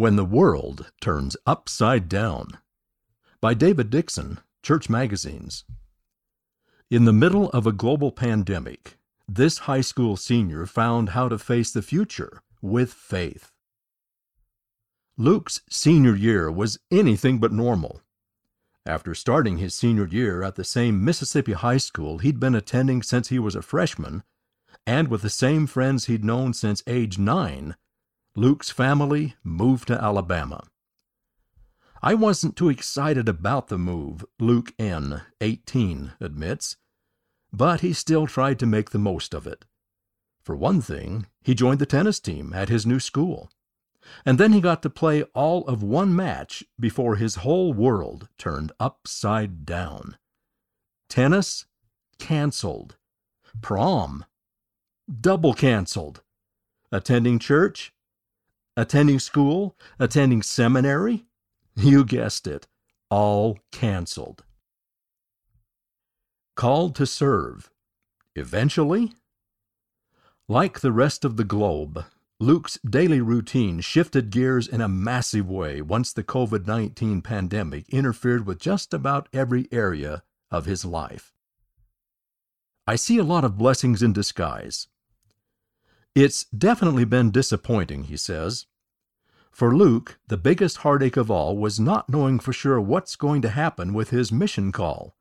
When the World Turns Upside Down by David Dixon, Church Magazines. In the middle of a global pandemic, this high school senior found how to face the future with faith. Luke's senior year was anything but normal. After starting his senior year at the same Mississippi high school he'd been attending since he was a freshman, and with the same friends he'd known since age nine, Luke's family moved to Alabama. I wasn't too excited about the move, Luke N., 18, admits, but he still tried to make the most of it. For one thing, he joined the tennis team at his new school. And then he got to play all of one match before his whole world turned upside down. Tennis canceled. Prom double canceled. Attending church? Attending school? Attending seminary? You guessed it, all canceled. Called to serve. Eventually? Like the rest of the globe, Luke's daily routine shifted gears in a massive way once the COVID 19 pandemic interfered with just about every area of his life. I see a lot of blessings in disguise. It's definitely been disappointing, he says. For Luke, the biggest heartache of all was not knowing for sure what's going to happen with his mission call.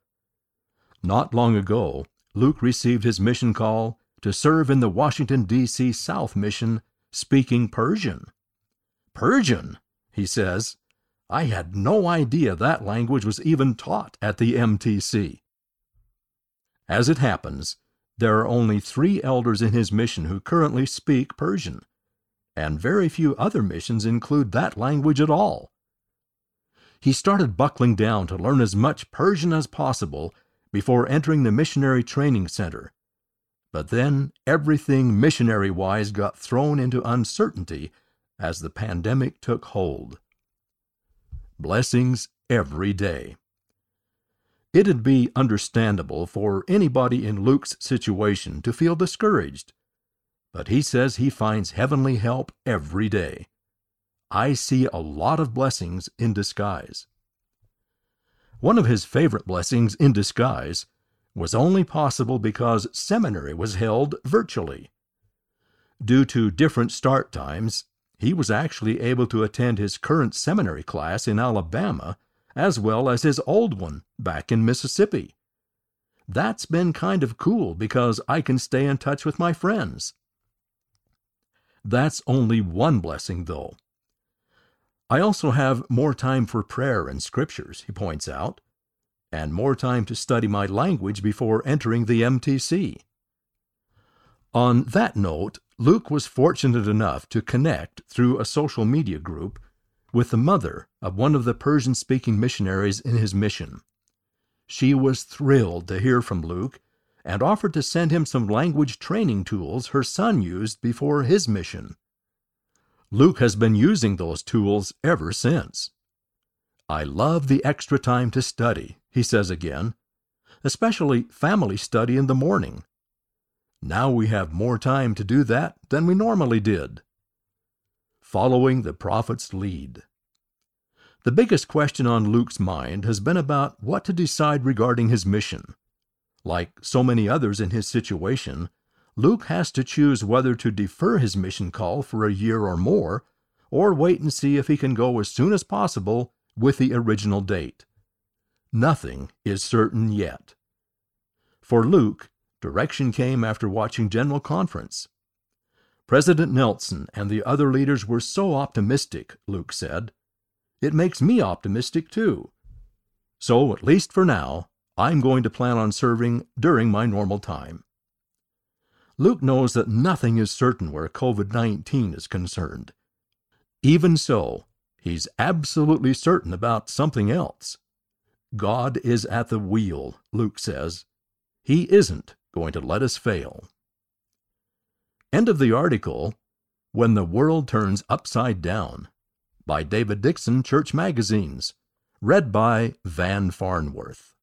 Not long ago, Luke received his mission call to serve in the Washington, D.C. South Mission speaking Persian. Persian, he says. I had no idea that language was even taught at the MTC. As it happens, there are only three elders in his mission who currently speak Persian, and very few other missions include that language at all. He started buckling down to learn as much Persian as possible before entering the missionary training center but then everything missionary wise got thrown into uncertainty as the pandemic took hold. Blessings every day. It'd be understandable for anybody in Luke's situation to feel discouraged, but he says he finds heavenly help every day. I see a lot of blessings in disguise. One of his favorite blessings in disguise was only possible because seminary was held virtually. Due to different start times, he was actually able to attend his current seminary class in Alabama as well as his old one back in Mississippi. That's been kind of cool because I can stay in touch with my friends. That's only one blessing, though. I also have more time for prayer and scriptures, he points out and more time to study my language before entering the MTC. On that note, Luke was fortunate enough to connect through a social media group with the mother of one of the Persian speaking missionaries in his mission. She was thrilled to hear from Luke and offered to send him some language training tools her son used before his mission. Luke has been using those tools ever since. I love the extra time to study, he says again, especially family study in the morning. Now we have more time to do that than we normally did. Following the prophet's lead. The biggest question on Luke's mind has been about what to decide regarding his mission. Like so many others in his situation, Luke has to choose whether to defer his mission call for a year or more, or wait and see if he can go as soon as possible with the original date. Nothing is certain yet. For Luke, direction came after watching General Conference. President Nelson and the other leaders were so optimistic, Luke said. It makes me optimistic too. So, at least for now, I'm going to plan on serving during my normal time. Luke knows that nothing is certain where COVID 19 is concerned. Even so, He's absolutely certain about something else. God is at the wheel, Luke says. He isn't going to let us fail. End of the article When the World Turns Upside Down by David Dixon, Church Magazines. Read by Van Farnworth.